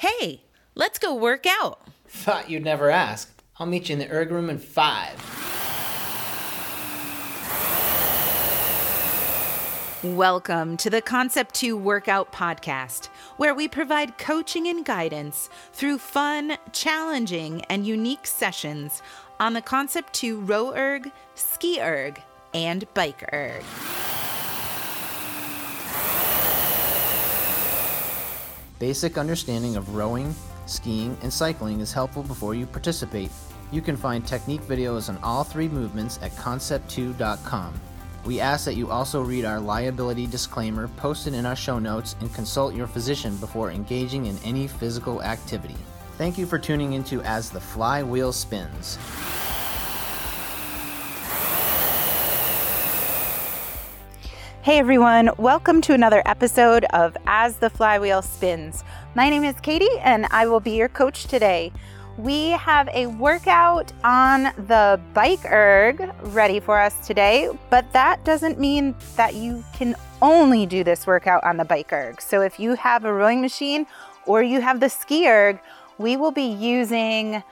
Hey, let's go work out. Thought you'd never ask. I'll meet you in the erg room in five. Welcome to the Concept 2 Workout Podcast, where we provide coaching and guidance through fun, challenging, and unique sessions on the Concept 2 row erg, ski erg, and bike erg. Basic understanding of rowing, skiing, and cycling is helpful before you participate. You can find technique videos on all three movements at concept2.com. We ask that you also read our liability disclaimer posted in our show notes and consult your physician before engaging in any physical activity. Thank you for tuning into As the Flywheel Spins. Hey everyone, welcome to another episode of As the Flywheel Spins. My name is Katie and I will be your coach today. We have a workout on the bike erg ready for us today, but that doesn't mean that you can only do this workout on the bike erg. So if you have a rowing machine or you have the ski erg, we will be using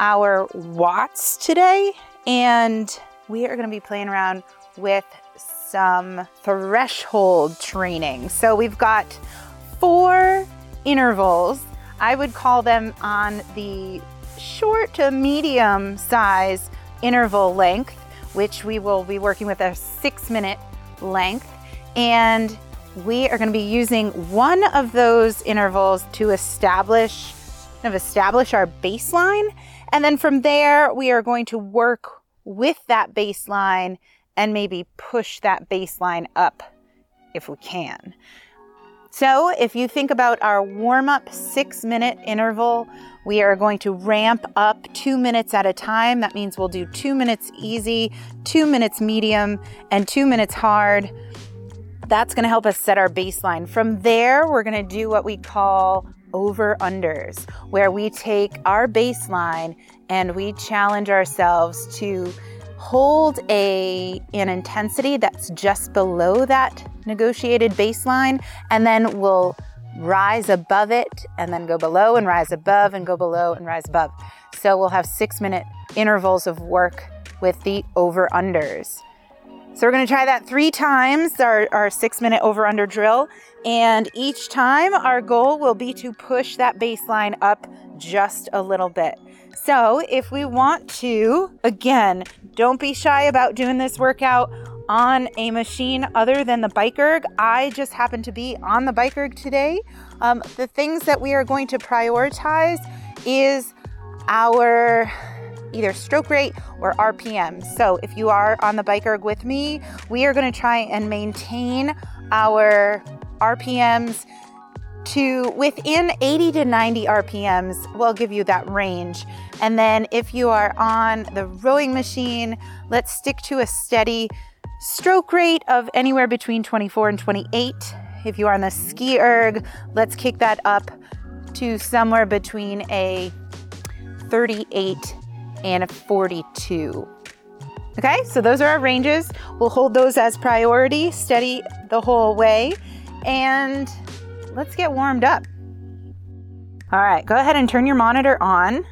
our watts today and we are going to be playing around with some threshold training. So we've got four intervals. I would call them on the short to medium size interval length, which we will be working with a six minute length. And we are going to be using one of those intervals to establish kind of establish our baseline. And then from there, we are going to work with that baseline and maybe push that baseline up if we can. So, if you think about our warm up six minute interval, we are going to ramp up two minutes at a time. That means we'll do two minutes easy, two minutes medium, and two minutes hard. That's going to help us set our baseline. From there, we're going to do what we call over unders, where we take our baseline and we challenge ourselves to hold a an intensity that's just below that negotiated baseline and then we'll rise above it and then go below and rise above and go below and rise above. So we'll have 6 minute intervals of work with the over unders. So we're going to try that 3 times our our 6 minute over under drill and each time our goal will be to push that baseline up just a little bit. So, if we want to, again, don't be shy about doing this workout on a machine other than the bike erg. I just happen to be on the bike erg today. Um, the things that we are going to prioritize is our either stroke rate or RPM. So, if you are on the bike erg with me, we are going to try and maintain our RPMs to within 80 to 90 RPMs will give you that range. And then if you are on the rowing machine, let's stick to a steady stroke rate of anywhere between 24 and 28. If you are on the ski erg, let's kick that up to somewhere between a 38 and a 42. Okay, so those are our ranges. We'll hold those as priority, steady the whole way. And let's get warmed up. All right, go ahead and turn your monitor on.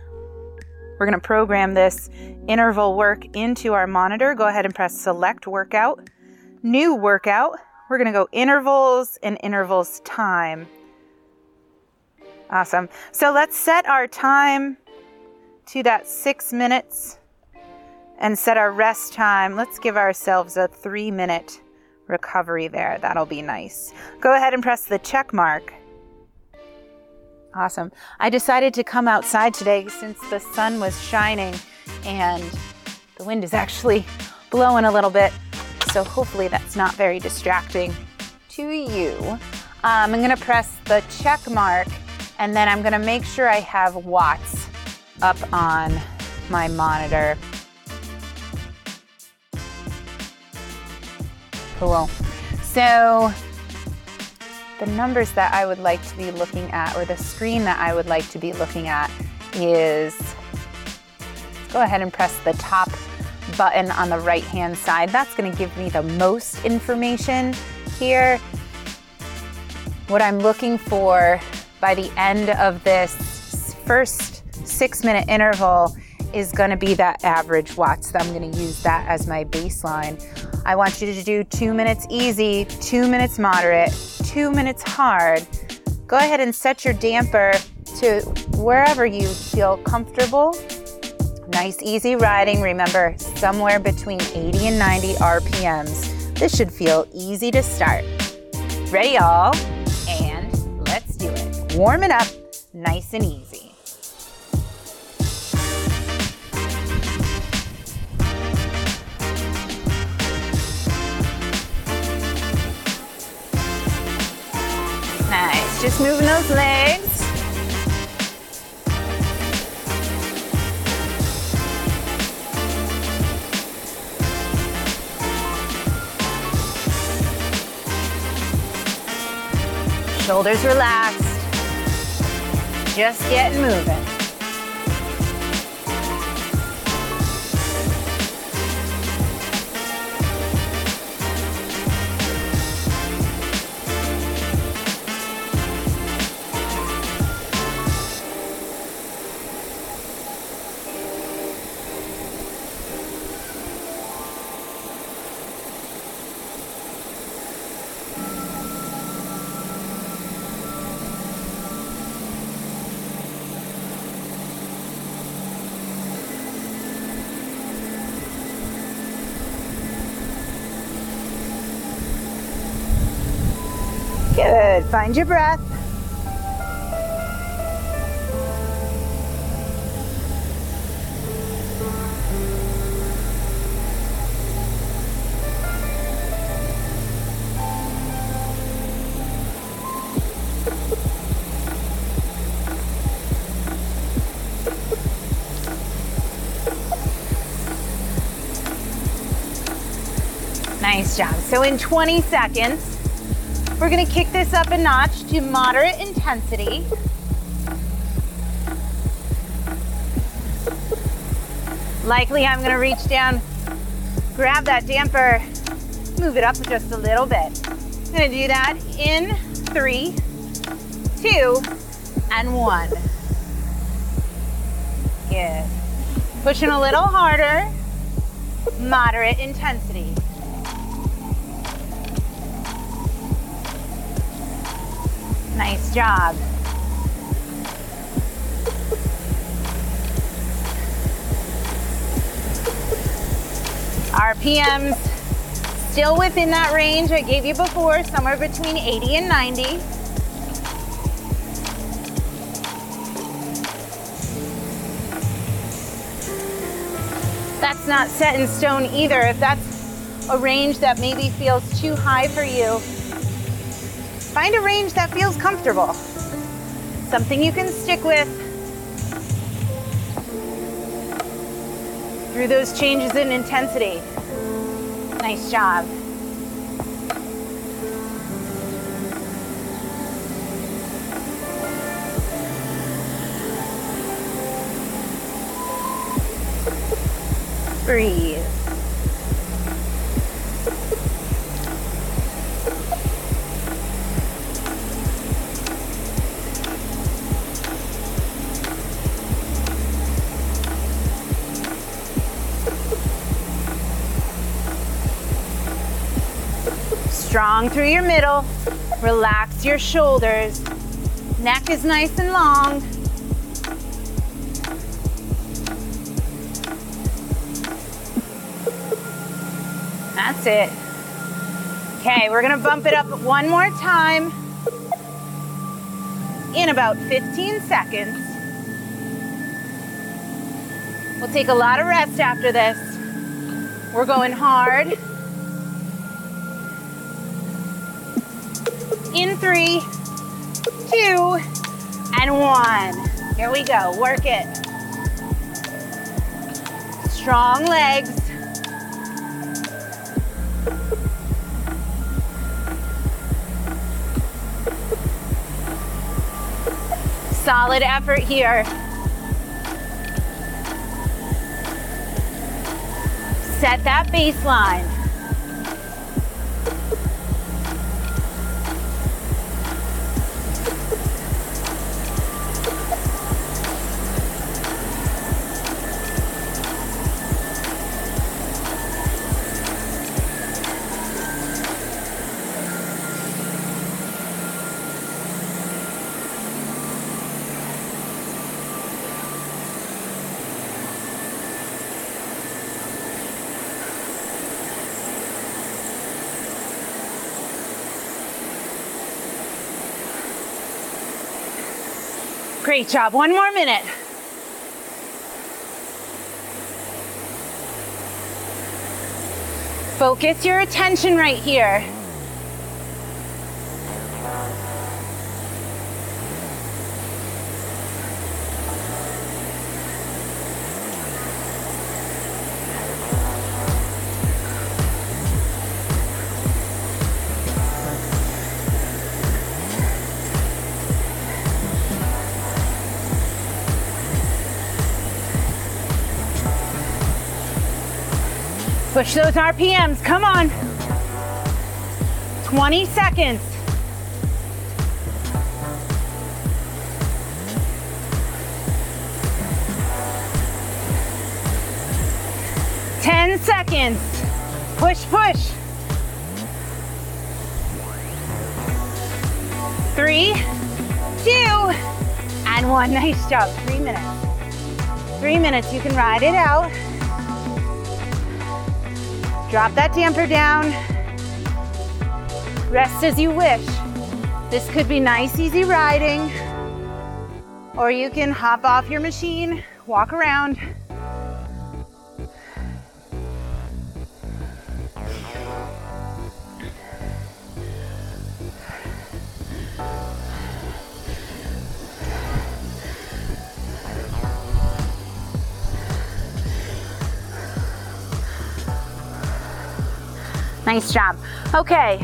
We're going to program this interval work into our monitor. Go ahead and press select workout, new workout. We're going to go intervals and intervals time. Awesome. So let's set our time to that six minutes and set our rest time. Let's give ourselves a three minute recovery there. That'll be nice. Go ahead and press the check mark. Awesome. I decided to come outside today since the sun was shining and the wind is actually blowing a little bit. So hopefully that's not very distracting to you. Um, I'm going to press the check mark and then I'm going to make sure I have watts up on my monitor. Cool. So the numbers that I would like to be looking at, or the screen that I would like to be looking at, is go ahead and press the top button on the right hand side. That's going to give me the most information here. What I'm looking for by the end of this first six minute interval is going to be that average watts. I'm going to use that as my baseline. I want you to do two minutes easy, two minutes moderate, two minutes hard. Go ahead and set your damper to wherever you feel comfortable. Nice, easy riding. Remember, somewhere between 80 and 90 RPMs. This should feel easy to start. Ready, y'all? And let's do it. Warm it up nice and easy. Just moving those legs. Shoulders relaxed. Just getting moving. Good. Find your breath. Nice job. So in 20 seconds, we're gonna kick this up a notch to moderate intensity. Likely I'm gonna reach down, grab that damper, move it up just a little bit. I'm gonna do that in three, two, and one. Good. Pushing a little harder, moderate intensity. Job. RPMs still within that range I gave you before, somewhere between 80 and 90. That's not set in stone either. If that's a range that maybe feels too high for you, Find a range that feels comfortable, something you can stick with through those changes in intensity. Nice job. Breathe. Through your middle. Relax your shoulders. Neck is nice and long. That's it. Okay, we're gonna bump it up one more time in about 15 seconds. We'll take a lot of rest after this. We're going hard. In three, two, and one. Here we go, work it. Strong legs. Solid effort here. Set that baseline. Great job. One more minute. Focus your attention right here. Push those RPMs, come on. 20 seconds. Ten seconds. Push, push. Three, two, and one. Nice job. Three minutes. Three minutes. You can ride it out. Drop that damper down. Rest as you wish. This could be nice, easy riding, or you can hop off your machine, walk around. Nice job. Okay,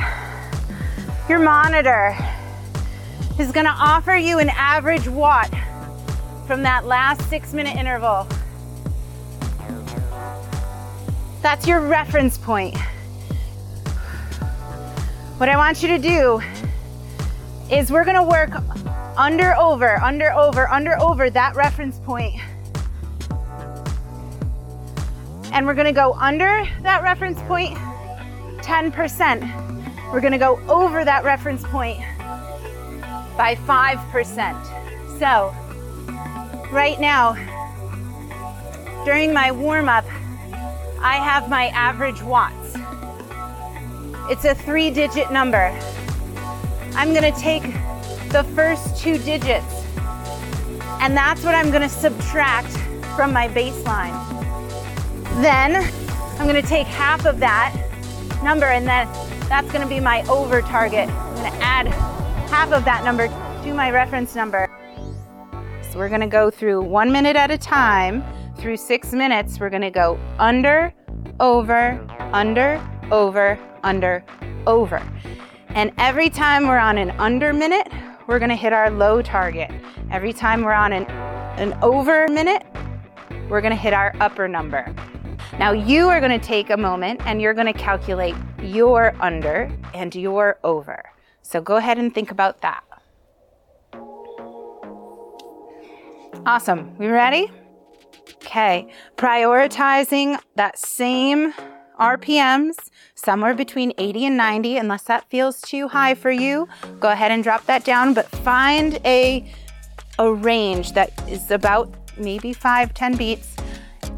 your monitor is gonna offer you an average watt from that last six minute interval. That's your reference point. What I want you to do is we're gonna work under, over, under, over, under, over that reference point. And we're gonna go under that reference point 10%. We're gonna go over that reference point by 5%. So, right now, during my warm up, I have my average watts. It's a three digit number. I'm gonna take the first two digits, and that's what I'm gonna subtract from my baseline. Then I'm gonna take half of that number and then that's gonna be my over target. I'm gonna add half of that number to my reference number. So we're gonna go through one minute at a time. Through six minutes, we're gonna go under, over, under, over, under, over. And every time we're on an under minute, we're gonna hit our low target. Every time we're on an, an over minute, we're gonna hit our upper number. Now you are going to take a moment and you're going to calculate your under and your over. So go ahead and think about that. Awesome. We ready? Okay. Prioritizing that same RPMs, somewhere between 80 and 90, unless that feels too high for you. Go ahead and drop that down, but find a, a range that is about maybe 5, 10 beats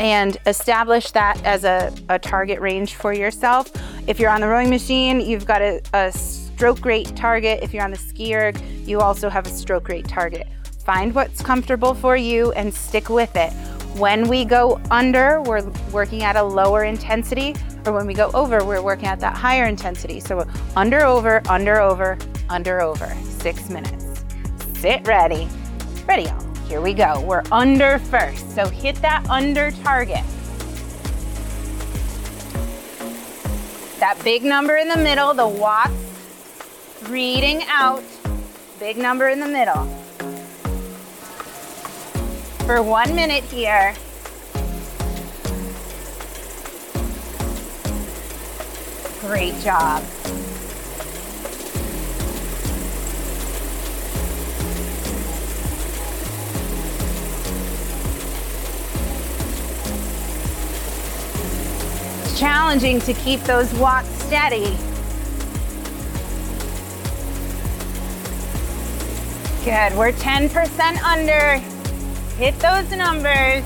and establish that as a, a target range for yourself. If you're on the rowing machine, you've got a, a stroke rate target. If you're on the ski erg, you also have a stroke rate target. Find what's comfortable for you and stick with it. When we go under, we're working at a lower intensity, or when we go over, we're working at that higher intensity. So under, over, under, over, under, over, six minutes. Sit ready. Ready, y'all. Here we go. We're under first. So hit that under target. That big number in the middle, the watts reading out. Big number in the middle. For one minute here. Great job. Challenging to keep those watts steady. Good, we're 10% under. Hit those numbers.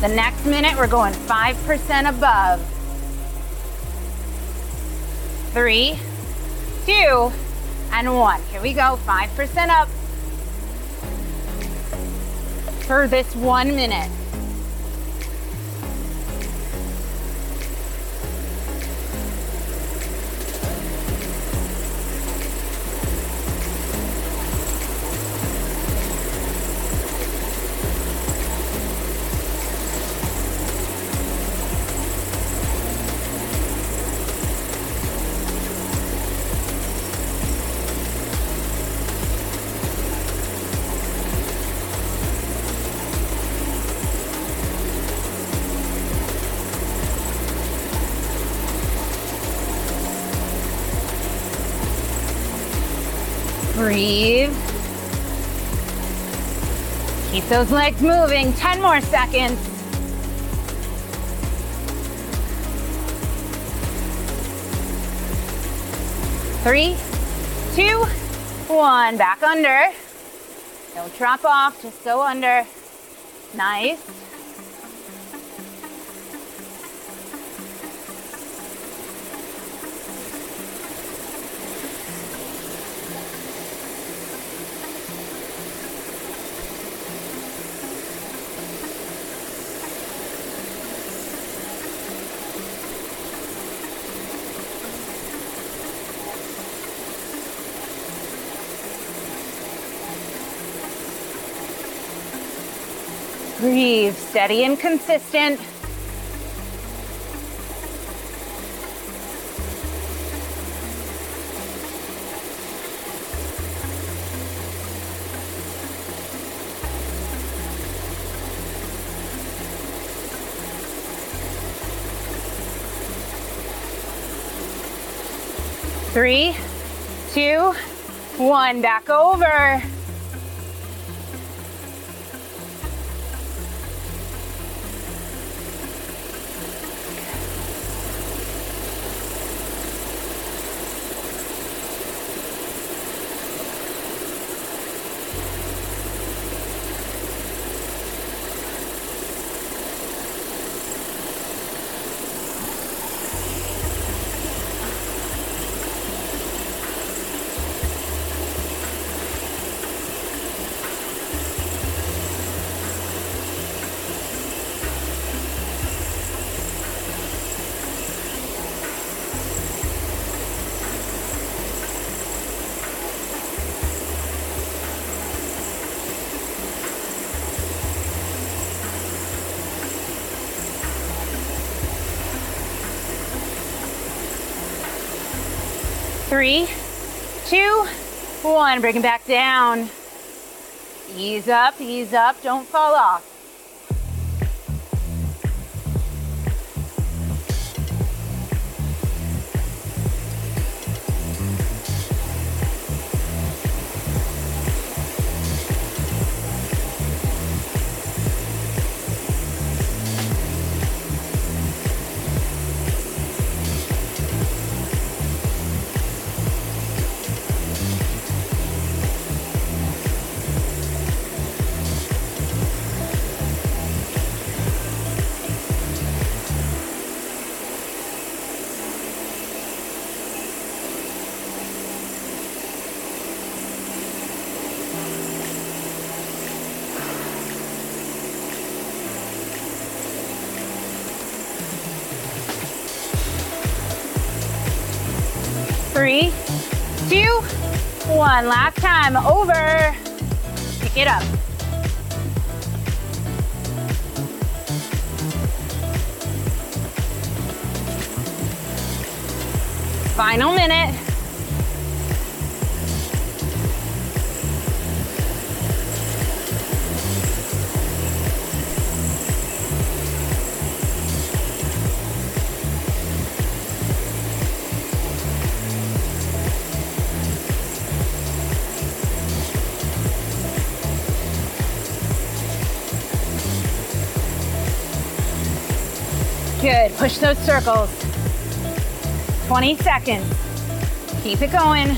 The next minute, we're going 5% above. Three, two, and one. Here we go, 5% up for this one minute. Breathe. Keep those legs moving. 10 more seconds. Three, two, one. Back under. Don't drop off, just go under. Nice. Breathe, steady and consistent. Three, two, one, back over. Three, two, one. Bring it back down. Ease up, ease up. Don't fall off. One. Last time, over. Pick it up. Final minute. Push those circles. 20 seconds. Keep it going.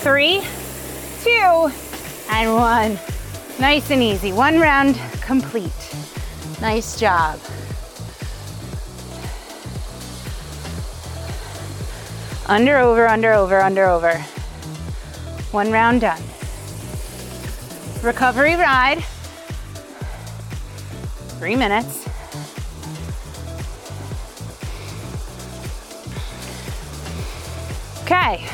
Three, two, and one. Nice and easy. One round complete. Nice job. Under, over, under, over, under, over. One round done. Recovery ride. Three minutes. Okay.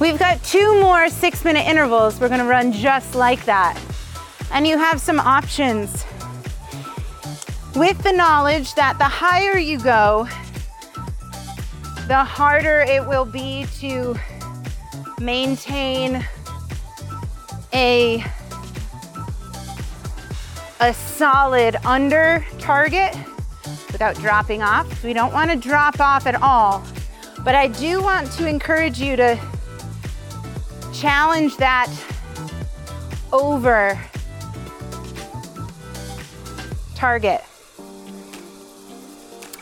We've got two more six minute intervals. We're gonna run just like that. And you have some options with the knowledge that the higher you go, the harder it will be to maintain a a solid under target without dropping off. We don't want to drop off at all, but I do want to encourage you to challenge that over target.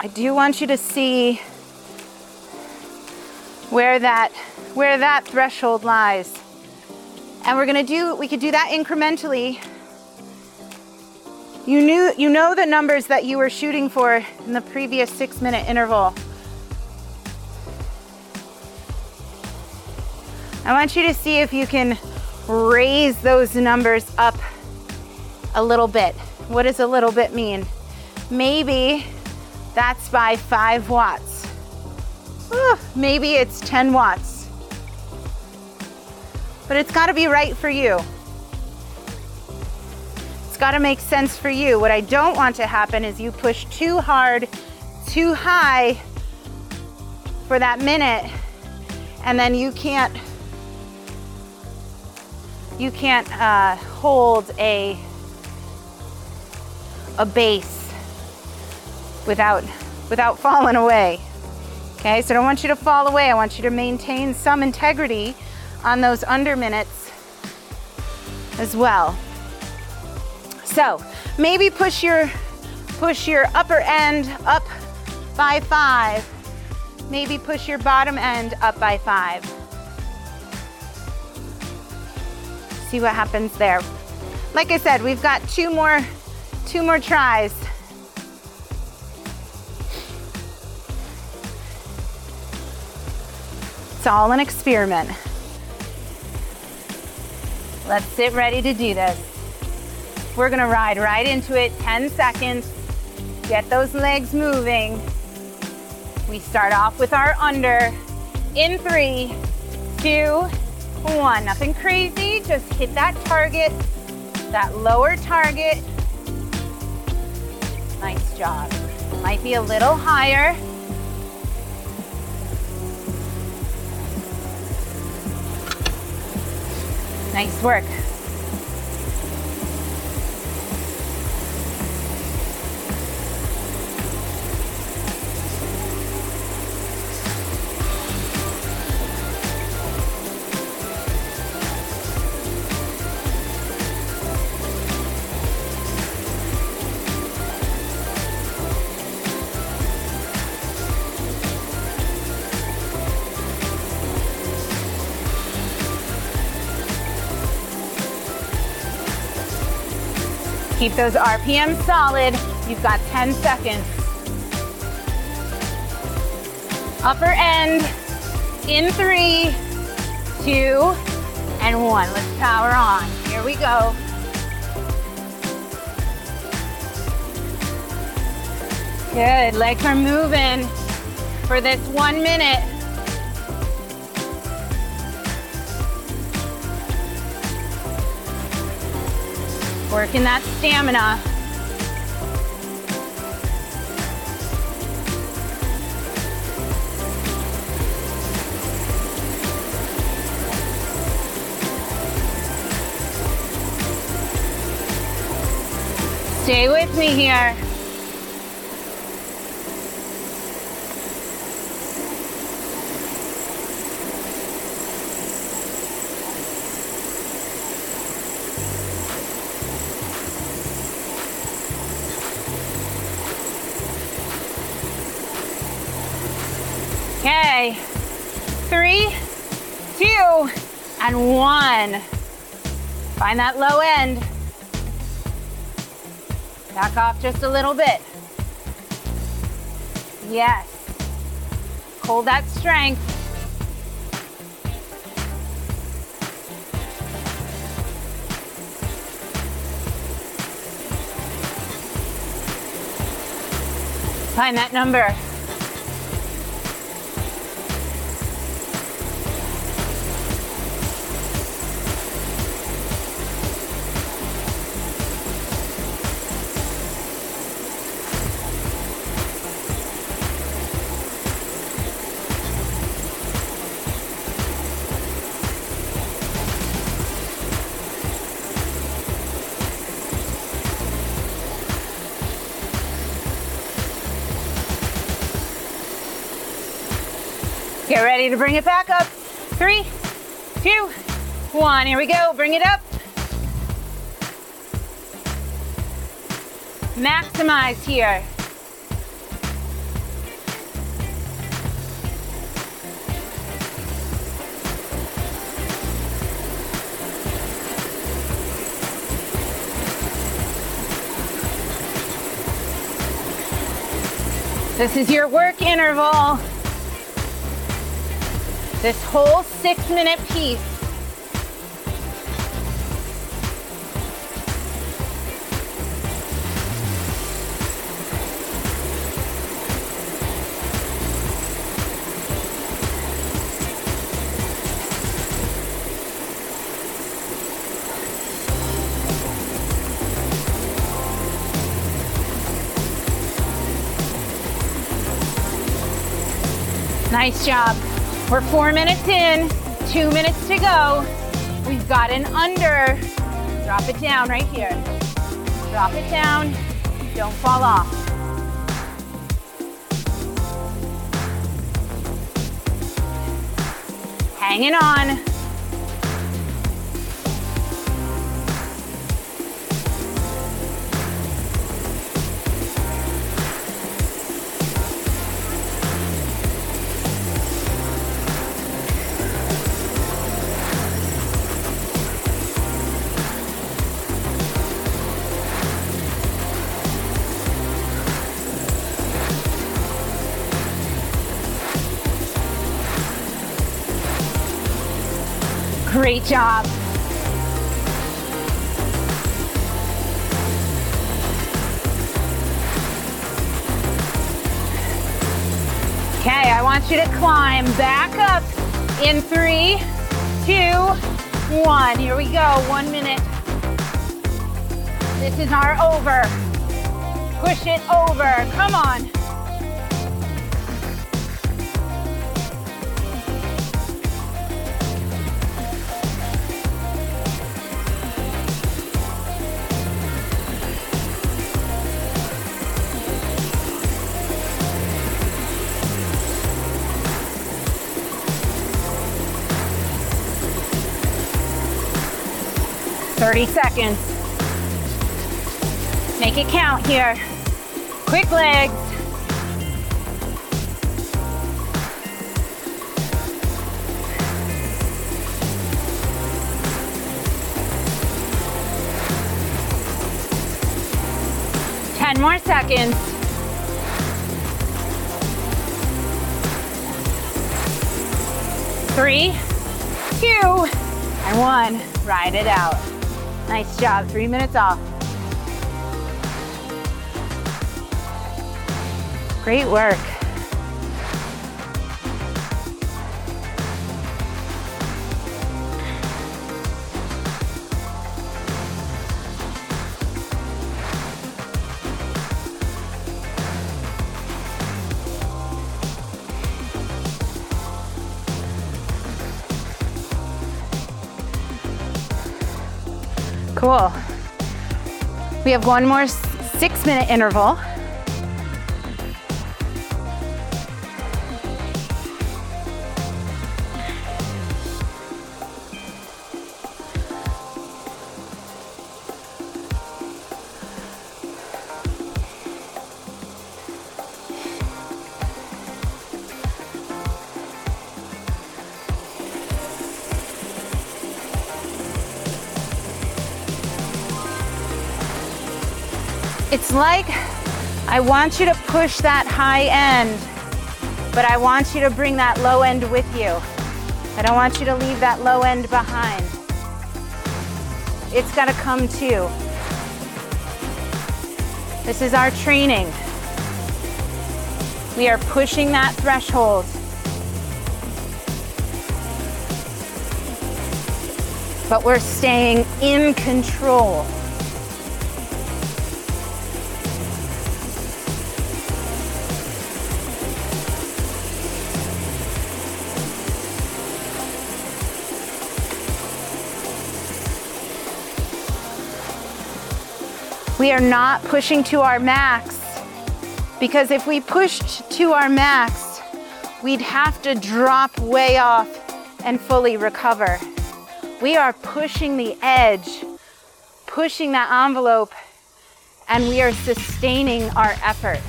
I do want you to see where that where that threshold lies. And we're going to do we could do that incrementally. You knew you know the numbers that you were shooting for in the previous 6 minute interval. I want you to see if you can raise those numbers up a little bit. What does a little bit mean? Maybe that's by five watts. Maybe it's 10 watts. But it's got to be right for you. It's got to make sense for you. What I don't want to happen is you push too hard, too high for that minute, and then you can't you can't uh, hold a a base without without falling away. Okay, so I don't want you to fall away. I want you to maintain some integrity on those under minutes as well. So maybe push your push your upper end up by five. Maybe push your bottom end up by five. see what happens there. Like I said, we've got two more, two more tries. It's all an experiment. Let's sit ready to do this. We're gonna ride right into it, 10 seconds. Get those legs moving. We start off with our under in three, two, one. Nothing crazy, just hit that target, that lower target. Nice job. Might be a little higher. Nice work. Keep those RPMs solid. You've got 10 seconds. Upper end in three, two, and one. Let's power on. Here we go. Good, legs are moving for this one minute. Working that stamina. Stay with me here. Find that low end. Back off just a little bit. Yes. Hold that strength. Find that number. Get ready to bring it back up. Three, two, one. Here we go. Bring it up. Maximize here. This is your work interval. This whole six minute piece. Nice job. We're four minutes in, two minutes to go. We've got an under. Drop it down right here. Drop it down. Don't fall off. Hanging on. Job. Okay, I want you to climb back up in three, two, one. Here we go, one minute. This is our over. Push it over, come on. Thirty seconds. Make it count here. Quick legs. Ten more seconds. Three, two, and one. Ride it out. Nice job. Three minutes off. Great work. Cool. We have one more six minute interval. Like I want you to push that high end, but I want you to bring that low end with you. I don't want you to leave that low end behind. It's got to come too. This is our training. We are pushing that threshold. But we're staying in control. We are not pushing to our max because if we pushed to our max, we'd have to drop way off and fully recover. We are pushing the edge, pushing that envelope, and we are sustaining our effort.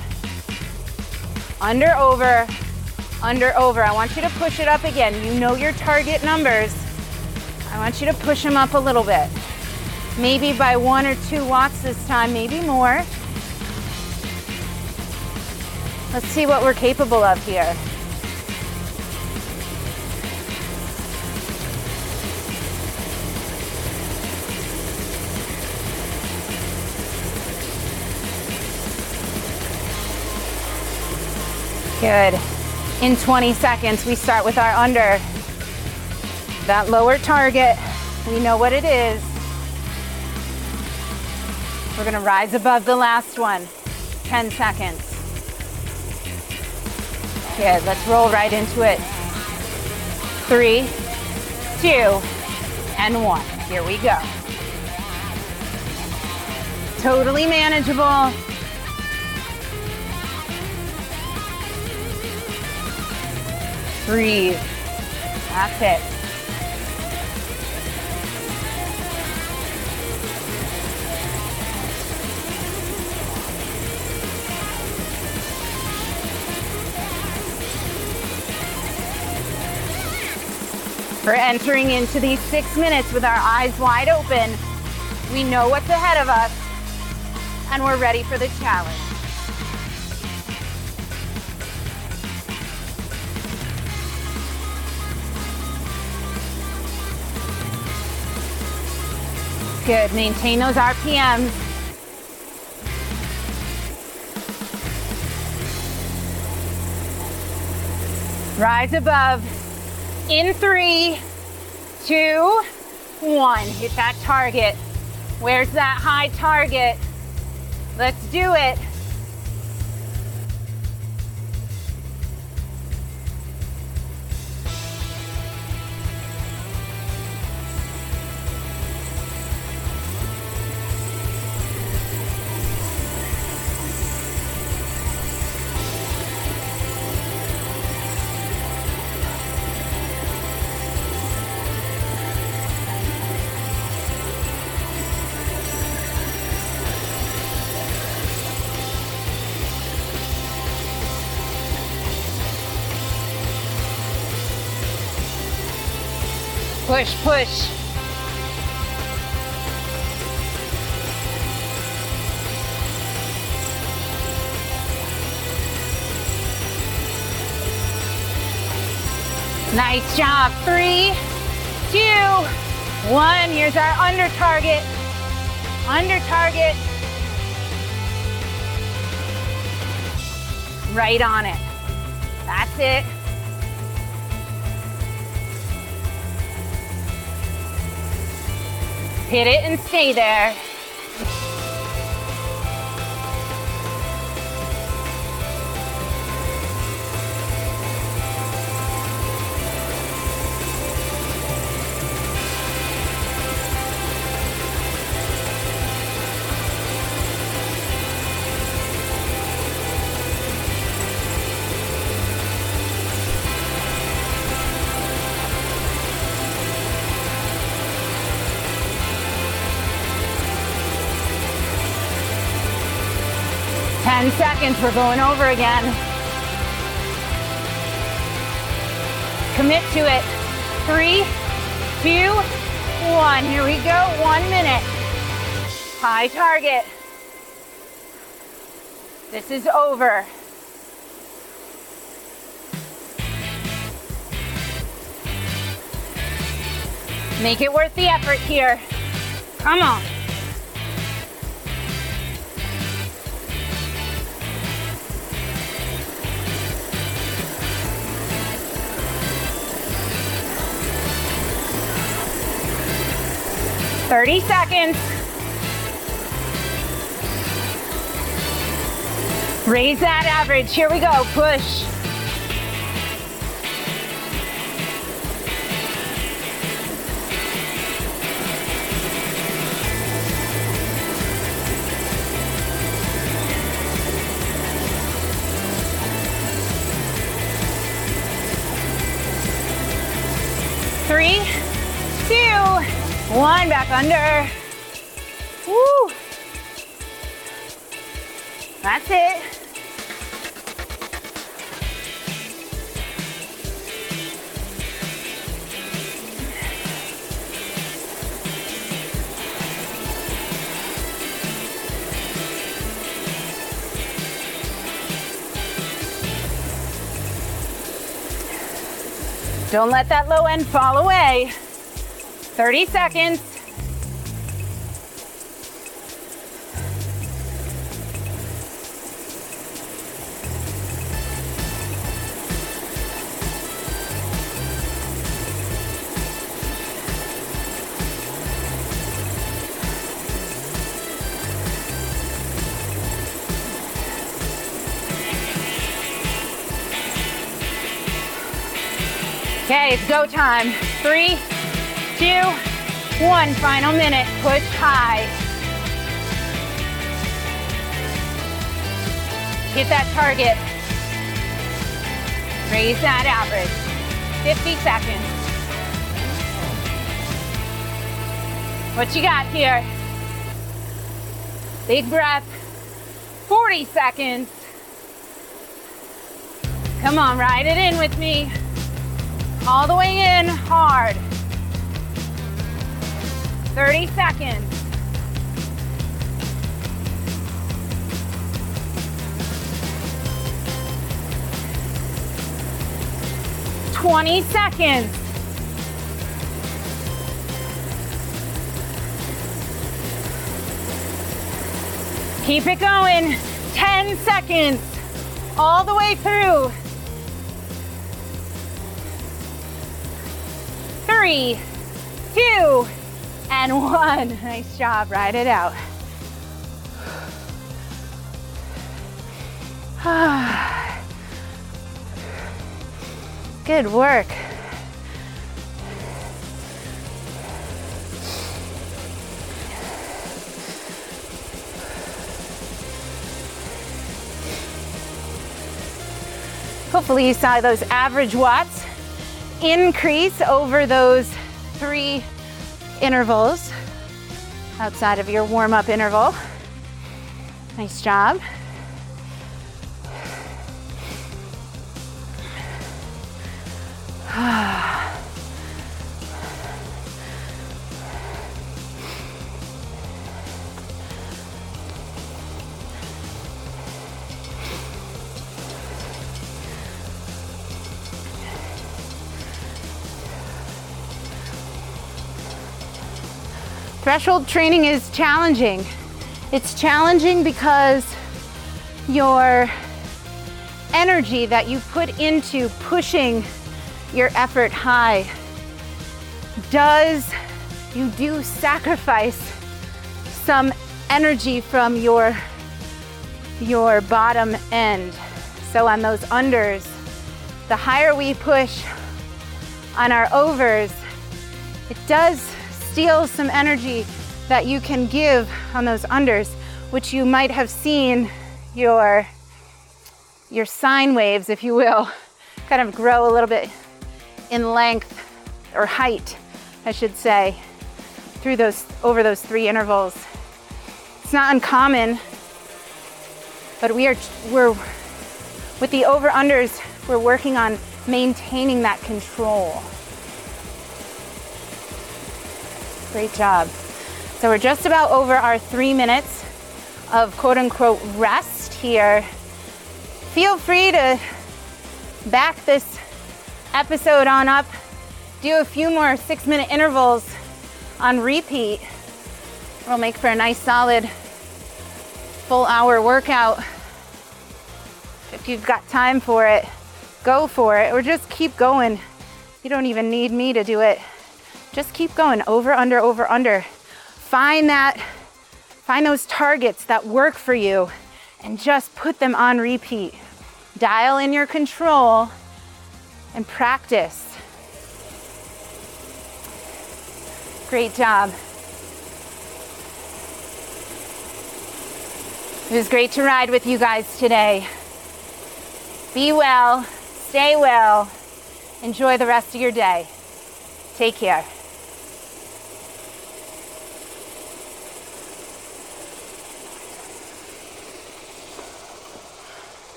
Under, over, under, over. I want you to push it up again. You know your target numbers. I want you to push them up a little bit maybe by one or two watts this time, maybe more. Let's see what we're capable of here. Good. In 20 seconds, we start with our under. That lower target, we know what it is. We're gonna rise above the last one. 10 seconds. Good, let's roll right into it. Three, two, and one. Here we go. Totally manageable. Breathe. That's it. We're entering into these six minutes with our eyes wide open. We know what's ahead of us, and we're ready for the challenge. Good, maintain those RPMs. Rise above in three, two, one. Hit that target. Where's that high target? Let's do it. Push, push. Nice job. Three, two, one. Here's our under target. Under target. Right on it. That's it. Hit it and stay there. Seconds, we're going over again. Commit to it. Three, two, one. Here we go, one minute. High target. This is over. Make it worth the effort here. Come on. Thirty seconds. Raise that average. Here we go. Push. Three, one. Back under. Woo. That's it. Don't let that low end fall away. 30 seconds. Okay, it's go time. Three, two, one. Final minute. Push high. Hit that target. Raise that average. 50 seconds. What you got here? Big breath. 40 seconds. Come on, ride it in with me. All the way in hard. 30 seconds. Twenty seconds. Keep it going. 10 seconds. All the way through. three, two, and one. Nice job, ride it out. Good work. Hopefully you saw those average watts increase over those three intervals outside of your warm up interval. Nice job. Ah. Threshold training is challenging. It's challenging because your energy that you put into pushing your effort high does, you do sacrifice some energy from your, your bottom end. So on those unders, the higher we push on our overs, it does steal some energy that you can give on those unders, which you might have seen your, your sine waves, if you will, kind of grow a little bit in length or height, I should say, through those, over those three intervals. It's not uncommon, but we are, we're, with the over unders, we're working on maintaining that control. Great job. So we're just about over our three minutes of quote unquote rest here. Feel free to back this episode on up, do a few more six minute intervals on repeat. It'll make for a nice solid full hour workout. If you've got time for it, go for it, or just keep going. You don't even need me to do it. Just keep going over, under, over, under. Find that, find those targets that work for you and just put them on repeat. Dial in your control and practice. Great job. It was great to ride with you guys today. Be well, stay well, enjoy the rest of your day. Take care.